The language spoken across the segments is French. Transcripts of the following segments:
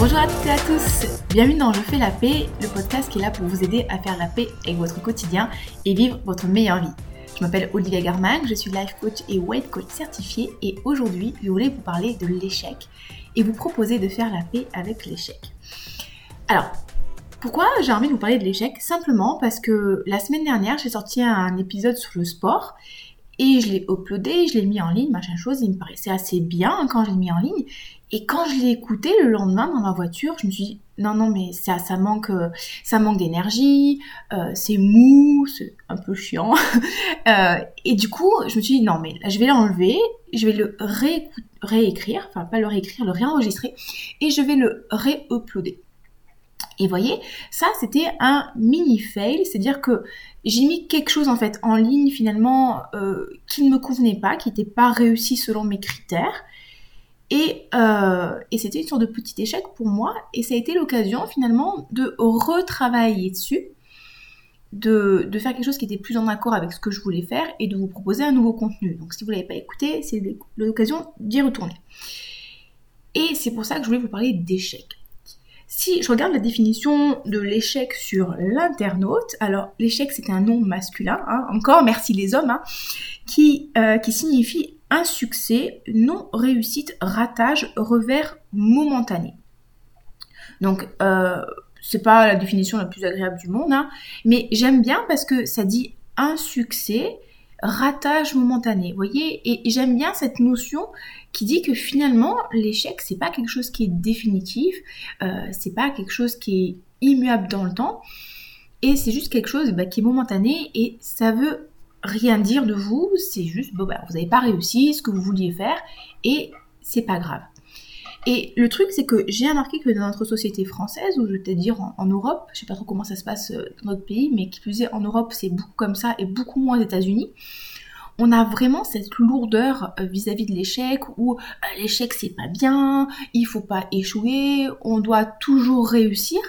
Bonjour à toutes et à tous, bienvenue dans Je fais la paix, le podcast qui est là pour vous aider à faire la paix avec votre quotidien et vivre votre meilleure vie. Je m'appelle Olivia Garman, je suis life coach et weight coach certifié et aujourd'hui je voulais vous parler de l'échec et vous proposer de faire la paix avec l'échec. Alors, pourquoi j'ai envie de vous parler de l'échec? Simplement parce que la semaine dernière j'ai sorti un épisode sur le sport et je l'ai uploadé, je l'ai mis en ligne, machin chose, il me paraissait assez bien quand je l'ai mis en ligne. Et quand je l'ai écouté le lendemain dans ma voiture, je me suis dit non non mais ça ça manque ça manque d'énergie, euh, c'est mou, c'est un peu chiant. euh, et du coup, je me suis dit non mais là je vais l'enlever, je vais le réécrire, enfin pas le réécrire, le réenregistrer et je vais le réuploader. Et voyez, ça c'était un mini fail, c'est-à-dire que j'ai mis quelque chose en fait en ligne finalement euh, qui ne me convenait pas, qui n'était pas réussi selon mes critères. Et, euh, et c'était une sorte de petit échec pour moi. Et ça a été l'occasion finalement de retravailler dessus, de, de, faire quelque chose qui était plus en accord avec ce que je voulais faire et de vous proposer un nouveau contenu. Donc si vous ne l'avez pas écouté, c'est l'occasion d'y retourner. Et c'est pour ça que je voulais vous parler d'échec. Si je regarde la définition de l'échec sur l'internaute, alors l'échec c'est un nom masculin, hein, encore merci les hommes, hein, qui, euh, qui signifie insuccès, non réussite, ratage, revers momentané. Donc euh, c'est pas la définition la plus agréable du monde, hein, mais j'aime bien parce que ça dit insuccès ratage momentané. Vous voyez, et, j'aime bien cette notion qui dit que finalement l'échec c'est pas quelque chose qui est définitif, euh, c'est pas quelque chose qui est immuable dans le temps, et c'est juste quelque chose bah, qui est momentané et ça veut rien dire de vous, c'est juste bah vous n'avez pas réussi ce que vous vouliez faire et c'est pas grave. Et le truc, c'est que j'ai remarqué que dans notre société française, ou je vais peut-être dire en, Europe, je sais pas trop comment ça se passe euh, dans notre pays, mais qui plus est en Europe, c'est beaucoup comme ça et beaucoup moins aux États-Unis. On a vraiment cette lourdeur euh, vis-à-vis de l'échec où euh, l'échec c'est pas bien, il faut pas échouer, on doit toujours réussir,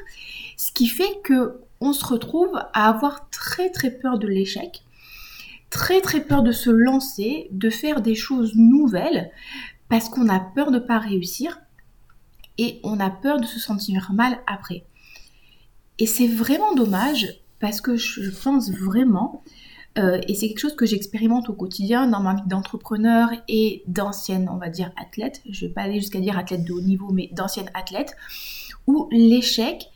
ce qui fait que on se retrouve à avoir très très peur de l'échec, très très peur de se lancer, de faire des choses nouvelles parce qu'on a peur de ne pas réussir et on a peur de se sentir mal après. Et c'est vraiment dommage parce que je pense vraiment, euh, et c'est quelque chose que j'expérimente au quotidien dans ma vie d'entrepreneur et d'ancienne, on va dire, athlète, je ne vais pas aller jusqu'à dire athlète de haut niveau, mais d'ancienne athlète, où l'échec,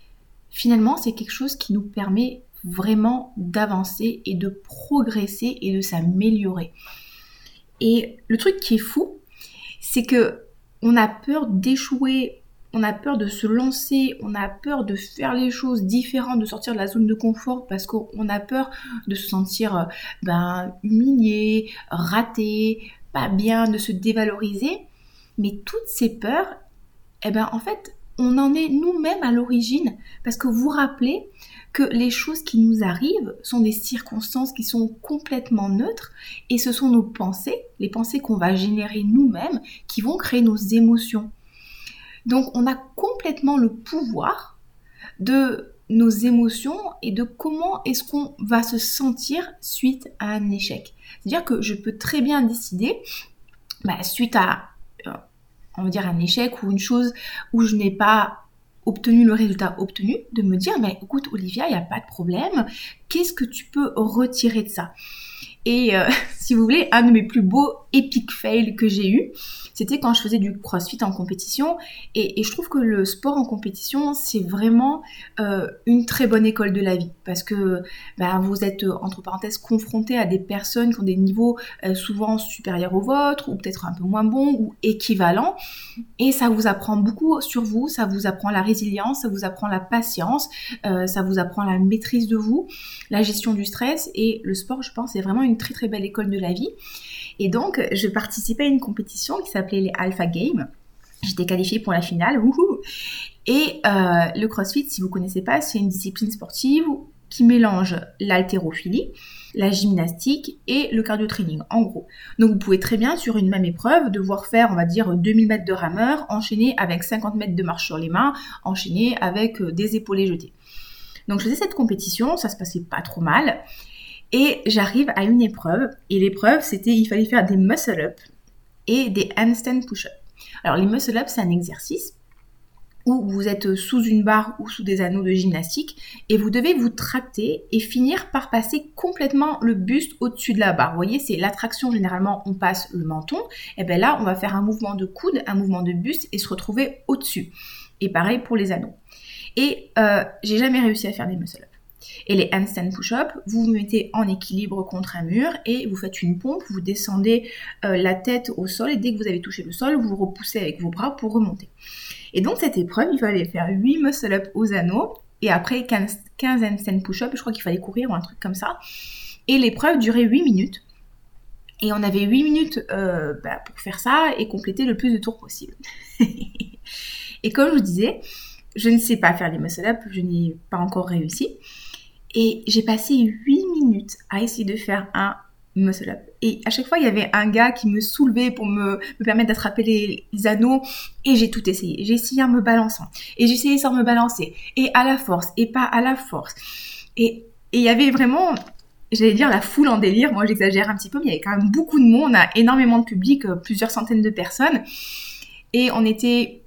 finalement, c'est quelque chose qui nous permet vraiment d'avancer et de progresser et de s'améliorer. Et le truc qui est fou, c'est que on a peur d'échouer on a peur de se lancer, on a peur de faire les choses différentes, de sortir de la zone de confort parce qu'on a peur de se sentir euh, ben, humilié, raté, pas bien, de se dévaloriser. Mais toutes ces peurs, eh ben, en fait, on en est nous-mêmes à l'origine parce que vous vous rappelez que les choses qui nous arrivent sont des circonstances qui sont complètement neutres et ce sont nos pensées, les pensées qu'on va générer nous-mêmes, qui vont créer nos émotions. Donc on a complètement le pouvoir de nos émotions et de comment est-ce qu'on va se sentir suite à un échec. C'est-à-dire que je peux très bien décider, bah, suite à, euh, dire, un échec ou une chose où je n'ai pas obtenu le résultat obtenu, de me dire, mais écoute Olivia, il n'y a pas de problème, qu'est-ce que tu peux retirer de ça? Et euh, si vous voulez, un de mes plus beaux epic fails que j'ai eu, c'était quand je faisais du crossfit en compétition. Et, je trouve que le sport en compétition, c'est vraiment euh, une très bonne école de la vie. Parce que ben, vous êtes, entre parenthèses, confronté à des personnes qui ont des niveaux euh, souvent supérieurs aux vôtres, ou peut-être un peu moins bons, ou équivalents. Et ça vous apprend beaucoup sur vous, ça vous apprend la résilience, ça vous apprend la patience, euh, ça vous apprend la maîtrise de vous, la gestion du stress. Et le sport, je pense, c'est vraiment une très très belle école de la vie. Et donc, je participais à une compétition qui s'appelait les Alpha Games. J'étais qualifiée pour la finale. Et euh, le CrossFit, si vous connaissez pas, c'est une discipline sportive qui mélange l'haltérophilie, la gymnastique et le cardio training, en gros. Donc vous pouvez très bien, sur une même épreuve, devoir faire, on va dire, 2000 mètres de rameur, enchaîner avec 50 mètres de marche sur les mains, enchaîner avec euh, des épaules jetés. Donc je faisais cette compétition, ça se passait pas trop mal. Et j'arrive à une épreuve, et l'épreuve, c'était, il fallait faire des muscle-up et des handstand push-up. Alors les muscle-up, c'est un exercice où vous êtes sous une barre ou sous des anneaux de gymnastique et vous devez vous tracter et finir par passer complètement le buste au-dessus de la barre. Vous voyez, c'est l'attraction généralement on passe le menton, et bien là on va faire un mouvement de coude, un mouvement de buste et se retrouver au-dessus. Et pareil pour les anneaux. Et euh, j'ai jamais réussi à faire des muscle-up. Et les handstand push-up, vous vous mettez en équilibre contre un mur et vous faites une pompe, vous descendez euh, la tête au sol et dès que vous avez touché le sol, vous repoussez avec vos bras pour remonter. Et donc cette épreuve, il fallait faire 8 muscle-up aux anneaux et après 15, 15 handstand push-up, je crois qu'il fallait courir ou un truc comme ça. Et l'épreuve durait 8 minutes. Et on avait 8 minutes euh, bah, pour faire ça et compléter le plus de tours possible. et comme je vous disais, je ne sais pas faire les muscle-up, je n'ai pas encore réussi. Et j'ai passé 8 minutes à essayer de faire un muscle-up. Et à chaque fois, il y avait un gars qui me soulevait pour me, permettre d'attraper les, anneaux. Et j'ai tout essayé. J'ai essayé en me balançant. Et j'ai essayé sans me balancer. Et à la force. Et pas à la force. Et il y avait vraiment, j'allais dire la foule en délire. Moi, j'exagère un petit peu, mais il y avait quand même beaucoup de monde. On a énormément de public, euh, plusieurs centaines de personnes. Et on était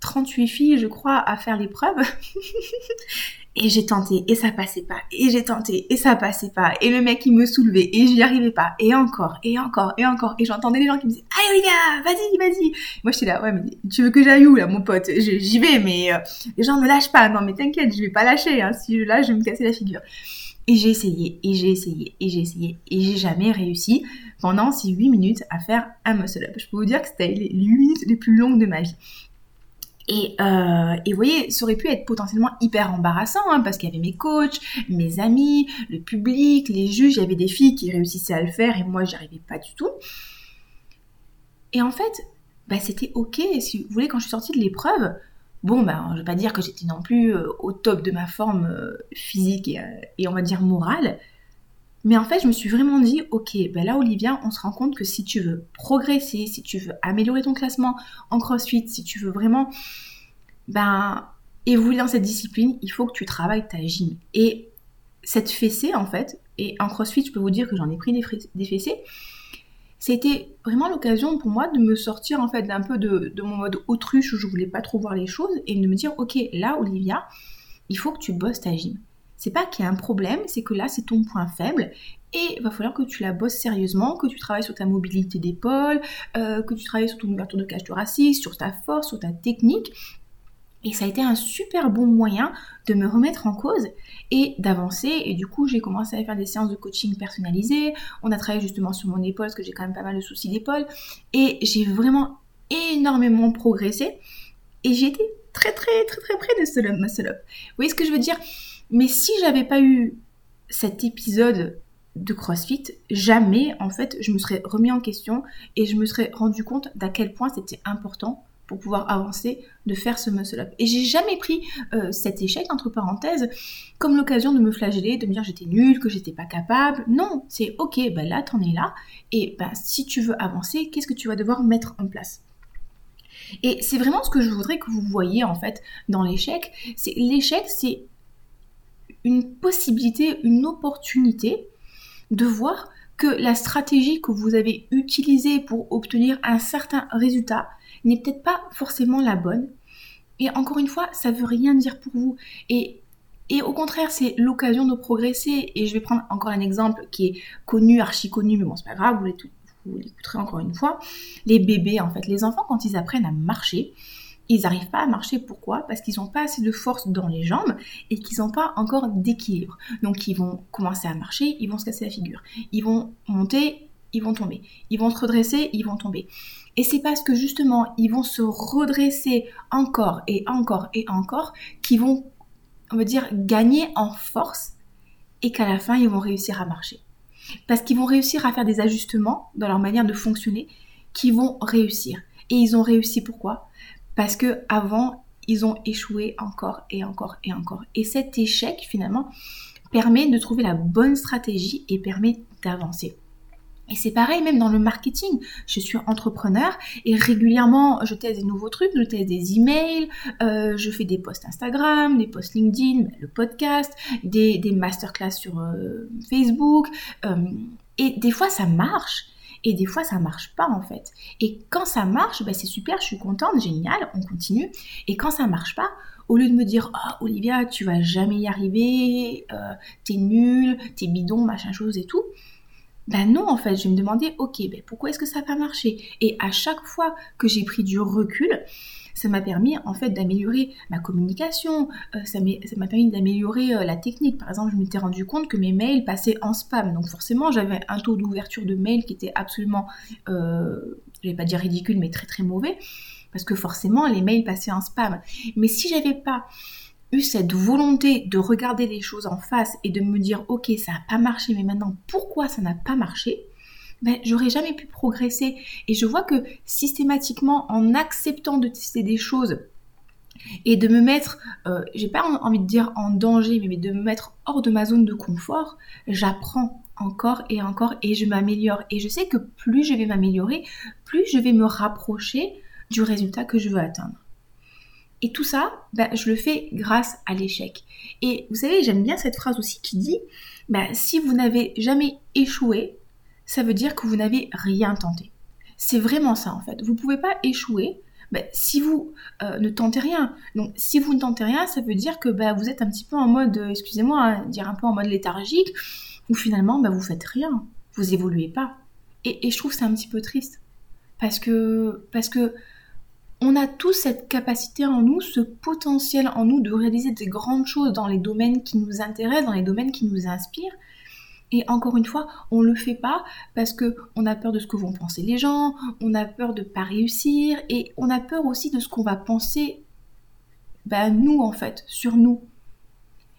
38 filles, je crois, à faire l'épreuve. et j'ai tenté et ça passait pas. Et j'ai tenté et ça passait pas. Et le mec il me soulevait et j'y arrivais pas. Et encore, et encore, et encore. Et j'entendais les gens qui me disaient Allez les gars, vas-y, vas-y. Moi j'étais là, ouais mais tu veux que j'aille où là mon pote? J'y vais mais euh, les gens ne lâchent pas. Non mais t'inquiète, je vais pas lâcher. Hein. Si je lâche, je vais me casser la figure. Et j'ai essayé, et j'ai essayé, et j'ai essayé, et j'ai jamais réussi pendant ces 8 minutes à faire un muscle-up. Je peux vous dire que c'était les 8 minutes les plus longues de ma vie. Et, euh, et vous voyez, ça aurait pu être potentiellement hyper embarrassant, hein, parce qu'il y avait mes coachs, mes amis, le public, les juges, il y avait des filles qui réussissaient à le faire et moi, j'y arrivais pas du tout. Et en fait, bah, c'était ok. Si vous voulez, quand je suis sortie de l'épreuve, bon, bah, je vais pas dire que j'étais non plus euh, au top de ma forme euh, physique et, et, on va dire morale, mais en fait, je me suis vraiment dit, ok, ben là, Olivia, on se rend compte que si tu veux progresser, si tu veux améliorer ton classement en CrossFit, si tu veux vraiment, ben, évoluer dans cette discipline, il faut que tu travailles ta gym. Et cette fessée, en fait, et en CrossFit, je peux vous dire que j'en ai pris des, fessées, c'était vraiment l'occasion pour moi de me sortir en fait d'un peu de, de, mon mode autruche où je voulais pas trop voir les choses et de me dire ok là Olivia il faut que tu bosses ta gym c'est pas qu'il y a un problème, c'est que là, c'est ton point faible et il va falloir que tu la bosses sérieusement, que tu travailles sur ta mobilité d'épaule, euh, que tu travailles sur ton ouverture de cage thoracique, sur ta force, sur ta technique. Et ça a été un super bon moyen de me remettre en cause et d'avancer. Et du coup, j'ai commencé à faire des séances de coaching personnalisées. On a travaillé justement sur mon épaule parce que j'ai quand même pas mal de soucis d'épaule. Et j'ai vraiment énormément progressé. Et j'ai été très très très très près de ce muscle up. Vous voyez ce que je veux dire? Mais si j'avais pas eu cet épisode de CrossFit, jamais en fait je me serais remis en question et je me serais rendu compte d'à quel point c'était important pour pouvoir avancer de faire ce muscle up. Et j'ai jamais pris euh, cet échec entre parenthèses comme l'occasion de me flageller, de me dire j'étais nulle, que j'étais pas capable. Non, c'est ok, ben là t'en es là et ben si tu veux avancer, qu'est-ce que tu vas devoir mettre en place? Et c'est vraiment ce que je voudrais que vous voyez en fait dans l'échec. C'est l'échec, c'est une possibilité, une opportunité de voir que la stratégie que vous avez utilisée pour obtenir un certain résultat n'est peut-être pas forcément la bonne. Et encore une fois, ça veut rien dire pour vous. Et, et au contraire, c'est l'occasion de progresser. Et je vais prendre encore un exemple qui est connu, archi connu, mais bon, c'est pas grave, vous l'écouterez encore une fois. Les bébés, en fait, les enfants, quand ils apprennent à marcher, ils n'arrivent pas à marcher. Pourquoi? Parce qu'ils n'ont pas assez de force dans les jambes et qu'ils n'ont pas encore d'équilibre. Donc ils vont commencer à marcher, ils vont se casser la figure. Ils vont monter, ils vont tomber. Ils vont se redresser, ils vont tomber. Et c'est parce que justement, ils vont se redresser encore et encore et encore qu'ils vont, on va dire, gagner en force et qu'à la fin, ils vont réussir à marcher. Parce qu'ils vont réussir à faire des ajustements dans leur manière de fonctionner qui vont réussir. Et ils ont réussi pourquoi? Parce que avant ils ont échoué encore et encore et encore. Et cet échec finalement permet de trouver la bonne stratégie et permet d'avancer. Et c'est pareil même dans le marketing. Je suis entrepreneur et régulièrement je teste des nouveaux trucs, je teste des emails, euh, je fais des posts Instagram, des posts LinkedIn, le podcast, des, masterclass sur euh, Facebook. Euh, et des fois ça marche Et des fois, ça marche pas en fait. Et quand ça marche, bah, c'est super, je suis contente, génial, on continue. Et quand ça marche pas, au lieu de me dire oh Olivia tu vas jamais y arriver euh, t'es nulle t'es bidon machin chose et tout ben non en fait je vais me demander ok ben pourquoi est-ce que ça n'a pas marché et à chaque fois que j'ai pris du recul ça m'a permis en fait d'améliorer ma communication, euh, ça m'a permis d'améliorer euh, la technique. Par exemple, je m'étais rendu compte que mes mails passaient en spam, donc forcément j'avais un taux d'ouverture de mails qui était absolument, euh, je vais pas dire ridicule, mais très très mauvais parce que forcément les mails passaient en spam. Mais si j'avais pas eu cette volonté de regarder les choses en face et de me dire ok ça n'a pas marché mais maintenant pourquoi ça n'a pas marché? Ben, j'aurais jamais pu progresser et je vois que systématiquement en acceptant de tester des choses et de me mettre, euh, j'ai pas envie de dire en danger, mais de me mettre hors de ma zone de confort, j'apprends encore et encore et je m'améliore. Et je sais que plus je vais m'améliorer, plus je vais me rapprocher du résultat que je veux atteindre. Et tout ça, bah, je le fais grâce à l'échec. Et vous savez, j'aime bien cette phrase aussi qui dit, bah, si vous n'avez jamais échoué, ça veut dire que vous n'avez rien tenté. C'est vraiment ça en fait. Vous ne pouvez pas échouer bah, si vous euh, ne tentez rien. Donc si vous ne tentez rien, ça veut dire que vous êtes un petit peu en mode, euh, excusez-moi, hein, dire un peu en mode léthargique, où finalement vous faites rien, vous évoluez pas. Et, je trouve c'est un petit peu triste. Parce que, parce que on a tous cette capacité en nous, ce potentiel en nous de réaliser des grandes choses dans les domaines qui nous intéressent, dans les domaines qui nous inspirent. Et encore une fois, on ne le fait pas parce que on a peur de ce que vont penser les gens, on a peur de ne pas réussir et on a peur aussi de ce qu'on va penser ben, nous en fait, sur nous.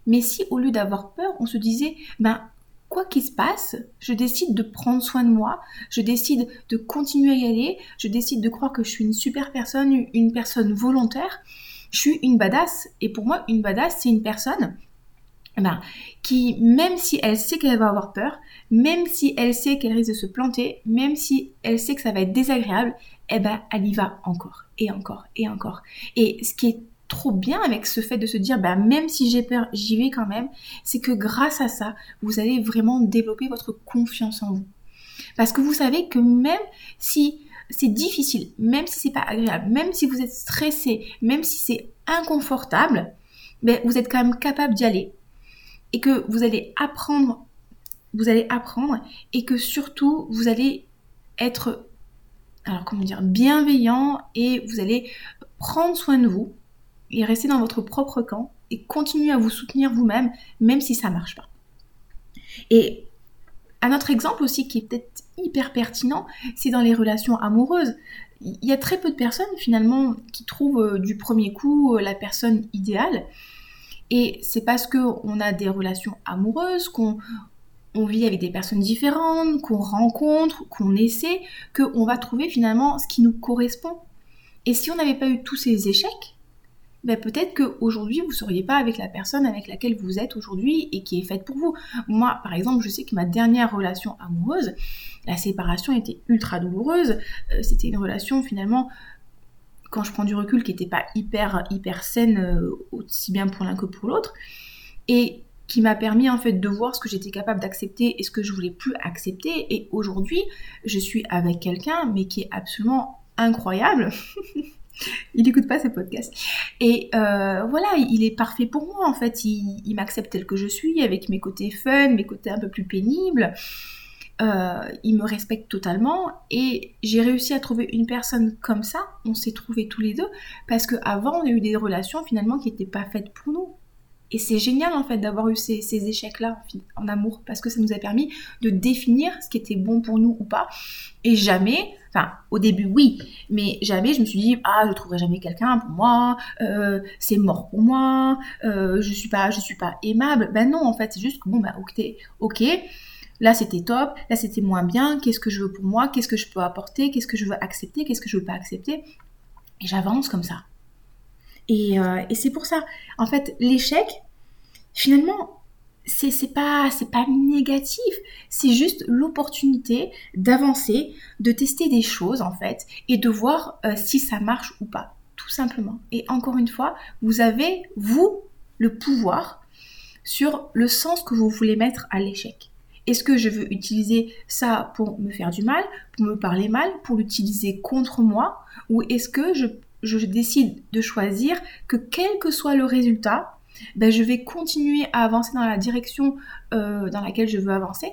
Mais si au lieu d'avoir peur, on se disait ben quoi qu'il se passe, je décide de prendre soin de moi, je décide de continuer à y aller, je décide de croire que je suis une super personne, une personne volontaire, je suis une badass. Et pour moi, une badass, c'est une personne ben, qui, même si elle sait qu'elle va avoir peur, même si elle sait qu'elle risque de se planter, même si elle sait que ça va être désagréable, eh ben, elle y va encore et encore et encore. Et ce qui est trop bien avec ce fait de se dire, bah, même si j'ai peur, j'y vais quand même, c'est que grâce à ça, vous allez vraiment développer votre confiance en vous. Parce que vous savez que même si c'est difficile, même si c'est pas agréable, même si vous êtes stressé, même si c'est inconfortable, mais vous êtes quand même capable d'y aller et que vous allez apprendre, vous allez apprendre et que surtout vous allez être, alors comment dire, bienveillant et vous allez prendre soin de vous et restez dans votre propre camp et continuez à vous soutenir vous-même, même si ça marche pas. Et un autre exemple aussi qui est peut-être hyper pertinent, c'est dans les relations amoureuses. Il y a très peu de personnes finalement qui trouvent euh, du premier coup euh, la personne idéale. Et c'est parce qu'on a des relations amoureuses, qu'on on vit avec des personnes différentes, qu'on rencontre, qu'on essaie, qu'on va trouver finalement ce qui nous correspond. Et si on n'avait pas eu tous ces échecs, ben peut-être qu'aujourd'hui, vous ne seriez pas avec la personne avec laquelle vous êtes aujourd'hui et qui est faite pour vous. Moi, par exemple, je sais que ma dernière relation amoureuse, la séparation était ultra douloureuse. Euh, c'était une relation finalement, quand je prends du recul, qui n'était pas hyper, hyper saine, euh, aussi bien pour l'un que pour l'autre. Et qui m'a permis en fait de voir ce que j'étais capable d'accepter et ce que je voulais plus accepter. Et aujourd'hui, je suis avec quelqu'un, mais qui est absolument incroyable. il n'écoute pas ces podcasts. Et euh, voilà, il est parfait pour moi en fait. Il, m'accepte tel que je suis, avec mes côtés fun, mes côtés un peu plus pénibles. Euh, il me respecte totalement et j'ai réussi à trouver une personne comme ça. On s'est trouvés tous les deux parce qu'avant on a eu des relations finalement qui n'étaient pas faites pour nous. Et c'est génial en fait d'avoir eu ces, échecs-là en, amour parce que ça nous a permis de définir ce qui était bon pour nous ou pas. Et jamais, enfin au début oui, mais jamais je me suis dit ah je trouverai jamais quelqu'un pour moi, euh, c'est mort pour moi, euh, je suis pas je suis pas aimable. Ben non en fait c'est juste que bon bah ok ok là c'était top, là c'était moins bien. Qu'est-ce que je veux pour moi, qu'est-ce que je peux apporter, qu'est-ce que je veux accepter, qu'est-ce que je veux pas accepter? Et j'avance comme ça. Euh, et, c'est pour ça, en fait, l'échec, finalement, c'est pas pas négatif, c'est juste l'opportunité d'avancer, de tester des choses en fait et de voir euh, si ça marche ou pas, tout simplement. Et encore une fois, vous avez vous le pouvoir sur le sens que vous voulez mettre à l'échec. Est-ce que je veux utiliser ça pour me faire du mal, pour me parler mal, pour l'utiliser contre moi Ou est-ce que je, décide de choisir que quel que soit le résultat, ben, je vais continuer à avancer dans la direction euh, dans laquelle je veux avancer?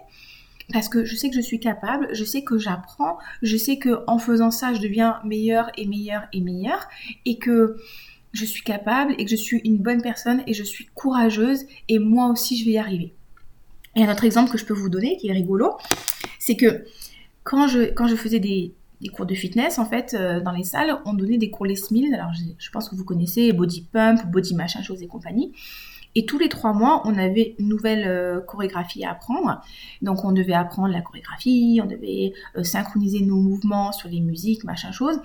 Parce que je sais que je suis capable, je sais que j'apprends, je sais que en faisant ça, je deviens meilleure et meilleure et meilleure, et que je suis capable et que je suis une bonne personne et je suis courageuse et moi aussi je vais y arriver. Et un autre exemple que je peux vous donner qui est rigolo, c'est que quand je, faisais des, cours de fitness, en fait, euh, dans les salles, on donnait des cours Les Mills. Alors, je, pense que vous connaissez Body Pump, Body Machin, chose et compagnie. Et tous les trois mois, on avait une nouvelle euh, chorégraphie à apprendre. Donc, on devait apprendre la chorégraphie, on devait euh, synchroniser nos mouvements sur les musiques, machin chose.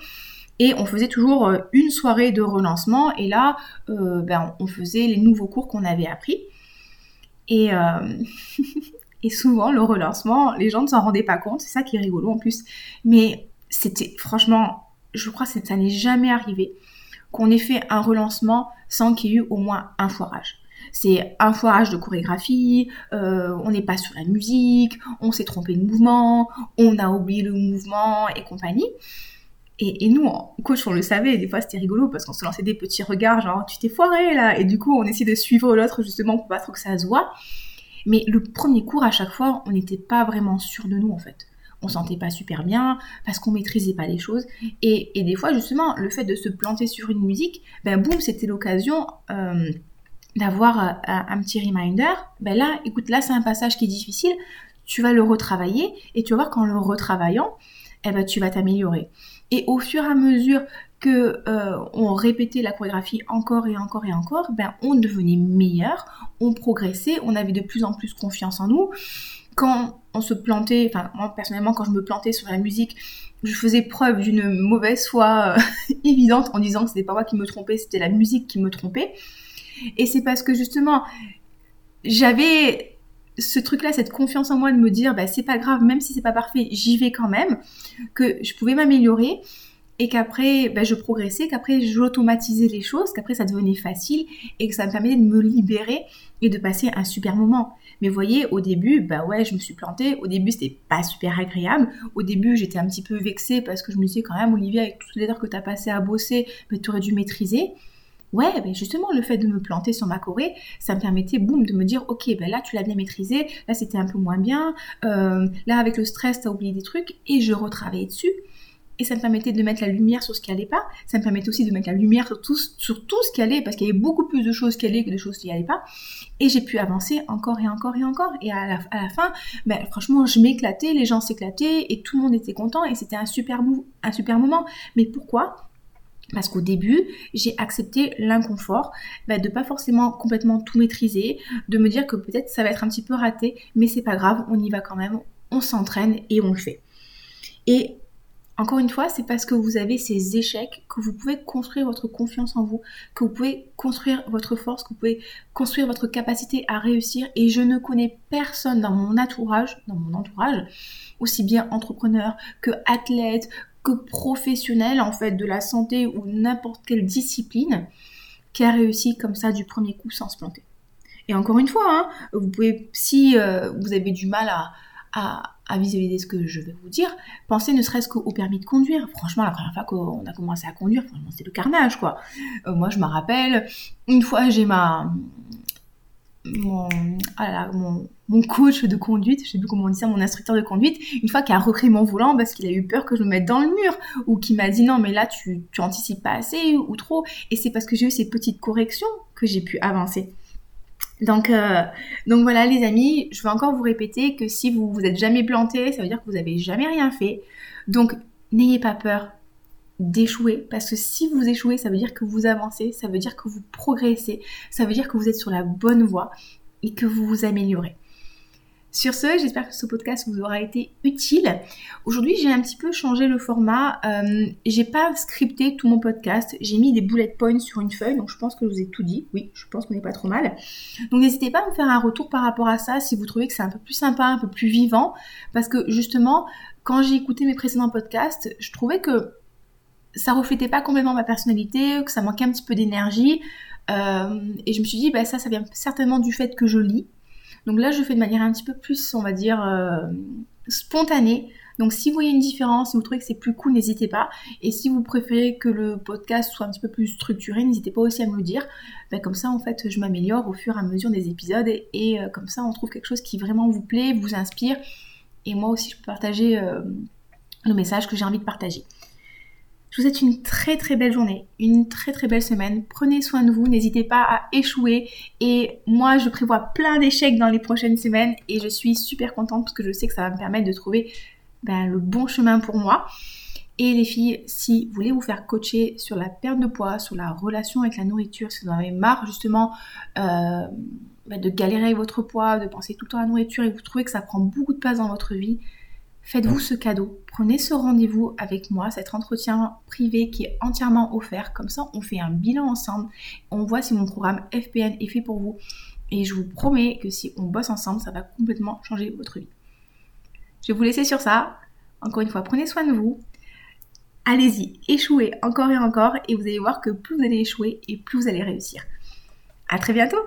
Et on faisait toujours une soirée de relancement. Et là, ben, on faisait les nouveaux cours qu'on avait appris. Et, euh, et souvent, le relancement, les gens ne s'en rendaient pas compte. C'est ça qui est rigolo en plus. Mais c'était, franchement, je crois que ça n'est jamais arrivé qu'on ait fait un relancement sans qu'il y ait eu au moins un foirage. C'est un foirage de chorégraphie, euh, on n'est pas sur la musique, on s'est trompé de mouvement, on a oublié le mouvement et compagnie. Et, nous, coach, on le savait, des fois c'était rigolo parce qu'on se lançait des petits regards, genre tu t'es foiré là, et du coup on essayait de suivre l'autre justement pour pas trop que ça se voit. Mais le premier cours, à chaque fois, on n'était pas vraiment sûr de nous en fait. On sentait pas super bien parce qu'on maîtrisait pas les choses. Et, des fois, justement, le fait de se planter sur une musique, ben boum, c'était l'occasion euh, d'avoir euh, un, petit reminder. Ben là, écoute, là c'est un passage qui est difficile, tu vas le retravailler et tu vas voir qu'en le retravaillant, eh ben, tu vas t'améliorer. Et au fur et à mesure que euh, on répétait la chorégraphie encore et encore et encore, ben on devenait meilleur, on progressait, on avait de plus en plus confiance en nous. Quand on se plantait, enfin moi personnellement quand je me plantais sur la musique, je faisais preuve d'une mauvaise foi euh, évidente en disant que c'était pas moi qui me trompais, c'était la musique qui me trompait. Et c'est parce que justement j'avais ce truc-là, cette confiance en moi de me dire, bah, c'est pas grave, même si c'est pas parfait, j'y vais quand même, que je pouvais m'améliorer et qu'après, bah, je progressais, qu'après, j'automatisais les choses, qu'après, ça devenait facile et que ça me permettait de me libérer et de passer un super moment. Mais vous voyez, au début, bah ouais, je me suis plantée. Au début, c'était pas super agréable. Au début, j'étais un petit peu vexée parce que je me disais quand même, Olivia, avec toutes les heures que tu as passé à bosser, bah, tu aurais dû maîtriser. Ouais, ben justement, le fait de me planter sur ma Corée, ça me permettait, boum, de me dire, ok, ben là, tu l'as bien maîtrisé, là, c'était un peu moins bien, euh, là, avec le stress, t'as oublié des trucs, et je retravaillais dessus. Et ça me permettait de mettre la lumière sur ce qui allait pas. Ça me permettait aussi de mettre la lumière sur tout, sur tout ce qui allait, parce qu'il y avait beaucoup plus de choses qui allaient que de choses qui allaient pas. Et j'ai pu avancer encore et encore et encore. Et à la, fin, ben, franchement, je m'éclatais, les gens s'éclataient, et tout le monde était content, et c'était un super, un super moment. Mais pourquoi? Parce qu'au début, j'ai accepté l'inconfort bah, de pas forcément complètement tout maîtriser, de me dire que peut-être ça va être un petit peu raté, mais c'est pas grave, on y va quand même, on s'entraîne et on le fait. Et encore une fois, c'est parce que vous avez ces échecs que vous pouvez construire votre confiance en vous, que vous pouvez construire votre force, que vous pouvez construire votre capacité à réussir. Et je ne connais personne dans mon entourage, dans mon entourage, aussi bien entrepreneur que athlète, professionnel en fait de la santé ou n'importe quelle discipline qui a réussi comme ça du premier coup sans se planter. Et encore une fois, hein, vous pouvez, si euh, vous avez du mal à, à, visualiser ce que je vais vous dire, pensez ne serait-ce qu'au permis de conduire. Franchement, la première fois qu'on a commencé à conduire, c'était le carnage, quoi. Euh, moi, je me rappelle, une fois, j'ai ma, mon, ah mon, coach de conduite, je sais plus comment on dit ça, mon instructeur de conduite, une fois qu'il a repris mon volant parce qu'il a eu peur que je me mette dans le mur, ou qu'il m'a dit non mais là tu, tu anticipes pas assez ou, trop, et c'est parce que j'ai eu ces petites corrections que j'ai pu avancer. Donc, euh, donc voilà les amis, je vais encore vous répéter que si vous vous êtes jamais planté, ça veut dire que vous avez jamais rien fait. Donc n'ayez pas peur, d'échouer parce que si vous échouez, ça veut dire que vous avancez, ça veut dire que vous progressez, ça veut dire que vous êtes sur la bonne voie et que vous vous améliorez. Sur ce, j'espère que ce podcast vous aura été utile. Aujourd'hui, j'ai un petit peu changé le format. Euh, j'ai pas scripté tout mon podcast. J'ai mis des bullet points sur une feuille, donc je pense que je vous ai tout dit. Oui, je pense qu'on n'est pas trop mal. Donc n'hésitez pas à me faire un retour par rapport à ça si vous trouvez que c'est un peu plus sympa, un peu plus vivant, parce que justement, quand j'ai écouté mes précédents podcasts, je trouvais que ça reflétait pas complètement ma personnalité, que ça manquait un petit peu d'énergie. Euh, et je me suis dit, bah, ça, ça vient certainement du fait que je lis. Donc là, je fais de manière un petit peu plus, on va dire, euh, spontanée. Donc si vous voyez une différence, si vous trouvez que c'est plus cool, n'hésitez pas. Et si vous préférez que le podcast soit un petit peu plus structuré, n'hésitez pas aussi à me le dire. Ben, comme ça, en fait, je m'améliore au fur et à mesure des épisodes. Et, euh, comme ça, on trouve quelque chose qui vraiment vous plaît, vous inspire. Et moi aussi, je peux partager le message que j'ai envie de partager. Vous souhaite une très très belle journée, une très très belle semaine. Prenez soin de vous, n'hésitez pas à échouer. Et moi, je prévois plein d'échecs dans les prochaines semaines et je suis super contente parce que je sais que ça va me permettre de trouver ben, le bon chemin pour moi. Et les filles, si vous voulez vous faire coacher sur la perte de poids, sur la relation avec la nourriture, si vous en avez marre justement euh, ben, de galérer avec votre poids, de penser tout le temps à la nourriture et vous trouvez que ça prend beaucoup de place dans votre vie, Faites-vous ce cadeau, prenez ce rendez-vous avec moi, cet entretien privé qui est entièrement offert. Comme ça, on fait un bilan ensemble, on voit si mon programme FPN est fait pour vous. Et je vous promets que si on bosse ensemble, ça va complètement changer votre vie. Je vais vous laisser sur ça. Encore une fois, prenez soin de vous. Allez-y, échouez encore et encore et vous allez voir que plus vous allez échouer et plus vous allez réussir. À très bientôt